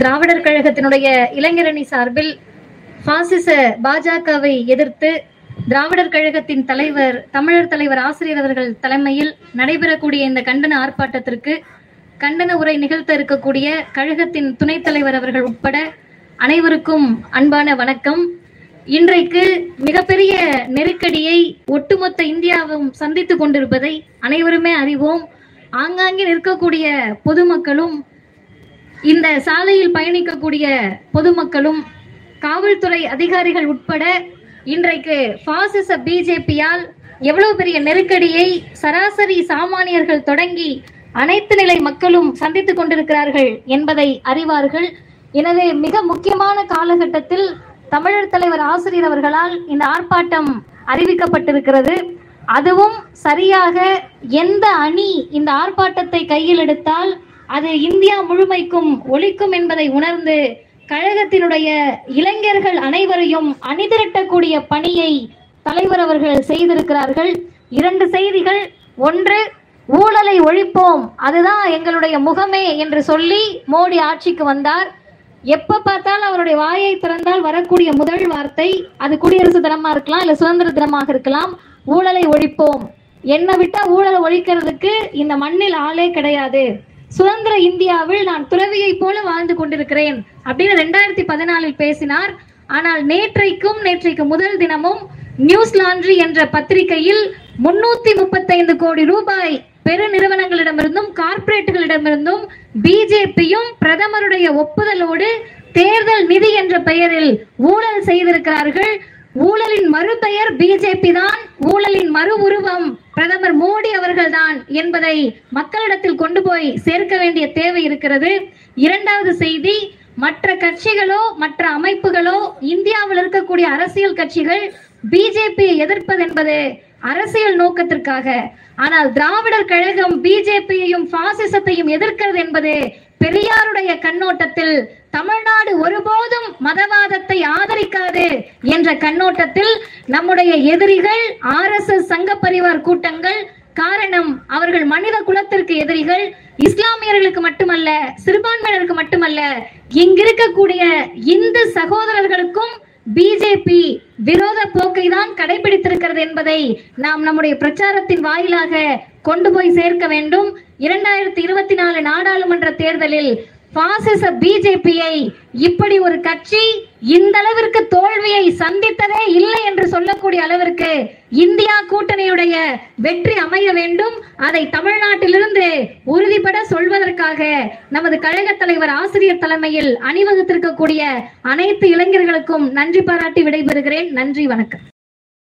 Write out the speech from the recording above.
திராவிடர் கழகத்தினுடைய இளைஞரணி சார்பில் பாசிச பாஜகவை எதிர்த்து திராவிடர் கழகத்தின் தலைவர் தமிழர் தலைவர் ஆசிரியர் அவர்கள் தலைமையில் நடைபெறக்கூடிய இந்த கண்டன ஆர்ப்பாட்டத்திற்கு கண்டன உரை நிகழ்த்த இருக்கக்கூடிய கழகத்தின் துணைத் தலைவர் அவர்கள் உட்பட அனைவருக்கும் அன்பான வணக்கம். இன்றைக்கு மிகப்பெரிய நெருக்கடியை ஒட்டுமொத்த இந்தியாவும் சந்தித்துக் கொண்டிருப்பதை அனைவருமே அறிவோம். ஆங்காங்கே நிற்கக்கூடிய பொதுமக்களும் இந்த சாலையில் பயணிக்கக்கூடிய பொதுமக்களும் காவல்துறை அதிகாரிகள் உட்பட இன்றைக்கு பாசிச பிஜேபியால் எவ்வளவு பெரிய நெருக்கடியை சராசரி சாமானியர்கள் தொடங்கி அனைத்து நிலை மக்களும் சந்தித்துக் கொண்டிருக்கிறார்கள் என்பதை அறிவார்கள். எனவே மிக முக்கியமான காலகட்டத்தில் தமிழர் தலைவர் ஆசிரியர் அவர்களால் இந்த ஆர்ப்பாட்டம் அறிவிக்கப்பட்டிருக்கிறது. அதுவும் சரியாக எந்த அணி இந்த ஆர்ப்பாட்டத்தை கையில் எடுத்தால் அது இந்தியா முழுமைக்கும் ஒழிக்கும் என்பதை உணர்ந்து கழகத்தினுடைய இளைஞர்கள் அனைவரையும் அணிதிரட்டக்கூடிய பணியை தலைவர் அவர்கள் செய்திருக்கிறார்கள். இரண்டு செய்திகள். ஒன்று ஊழலை ஒழிப்போம். அதுதான் எங்களுடைய முகமே என்று சொல்லி மோடி ஆட்சிக்கு வந்தார். எப்ப பார்த்தாலும் அவருடைய வாயை திறந்தால் வரக்கூடிய முதல் வார்த்தை அது குடியரசு தினமா இருக்கலாம் இல்ல சுதந்திர தினமாக இருக்கலாம் ஊழலை ஒழிப்போம். என்னை விட்டா ஊழலை ஒழிக்கிறதுக்கு இந்த மண்ணில் ஆளே கிடையாது. சுதந்திர இந்தியாவில் நான் துறவியை போல வாழ்ந்து கொண்டிருக்கிறேன் அப்படின்னு ரெண்டாயிரத்தி பதினாலில் பேசினார். ஆனால் நேற்றைக்கும் நேற்றைக்கு முதல் தினமும் நியூஸ் லாண்ட்ரி என்ற பத்திரிகையில் முன்னூத்தி முப்பத்தைந்து கோடி ரூபாய் பெரு நிறுவனங்களிடமிருந்தும் கார்ப்பரேட்டுகளிடமிருந்தும் பிஜேபியும் பிரதமருடைய ஒப்புதலோடு தேர்தல் நிதி என்ற பெயரில் ஊழல் செய்திருக்கிறார்கள். ஊழலின் மறுபெயர் பிஜேபி தான். ஊழலின் மறு உருவம் மோடி அவர்கள்தான் என்பதை மக்களிடத்தில் கொண்டு போய் சேர்க்க வேண்டிய தேவை இருக்கிறது. இரண்டாவது செய்தி மற்ற கட்சிகளோ மற்ற அமைப்புகளோ இந்தியாவில் இருக்கக்கூடிய அரசியல் கட்சிகள் பிஜேபியை எதிர்ப்பது என்பது அரசியல் நோக்கத்திற்காக. ஆனால் திராவிடர் கழகம் பிஜேபியையும் பாசிசத்தையும் எதிர்க்கிறது என்பது பெரியாருடைய கண்ணோட்டத்தில் தமிழ்நாடு ஒருபோதும் மதவாதத்தை ஆதரிக்காது என்ற கண்ணோட்டத்தில் நம்முடைய எதிரிகள் ஆர் எஸ் எஸ் சங்க பரிவார் கூட்டங்கள் காரணம் அவர்கள் மனித குலத்திற்கு எதிரிகள் இஸ்லாமியர்களுக்கு மட்டுமல்ல சிறுபான்மையினருக்கு மட்டுமல்ல இங்கிருக்கக்கூடிய இந்து சகோதரர்களுக்கும் பிஜேபி விரோத போக்கை தான் கடைபிடித்திருக்கிறது என்பதை நாம் நம்முடைய பிரச்சாரத்தின் வாயிலாக கொண்டு போய் சேர்க்க வேண்டும். இரண்டாயிரத்தி இருபத்தி நாலு நாடாளுமன்ற தேர்தலில் பாசிச பிஜேபியை இப்படி ஒரு கட்சி இந்த அளவிற்கு தோல்வியை சந்தித்ததே இல்லை என்று சொல்லக்கூடிய அளவிற்கு இந்தியா கூட்டணியுடைய வெற்றி அமைய வேண்டும். அதை தமிழ்நாட்டிலிருந்து உறுதிபட சொல்வதற்காக நமது கழக தலைவர் ஆசிரியர் தலைமையில் அணிவகுத்திருக்கக்கூடிய அனைத்து இளைஞர்களுக்கும் நன்றி பாராட்டி விடைபெறுகிறேன். நன்றி வணக்கம்.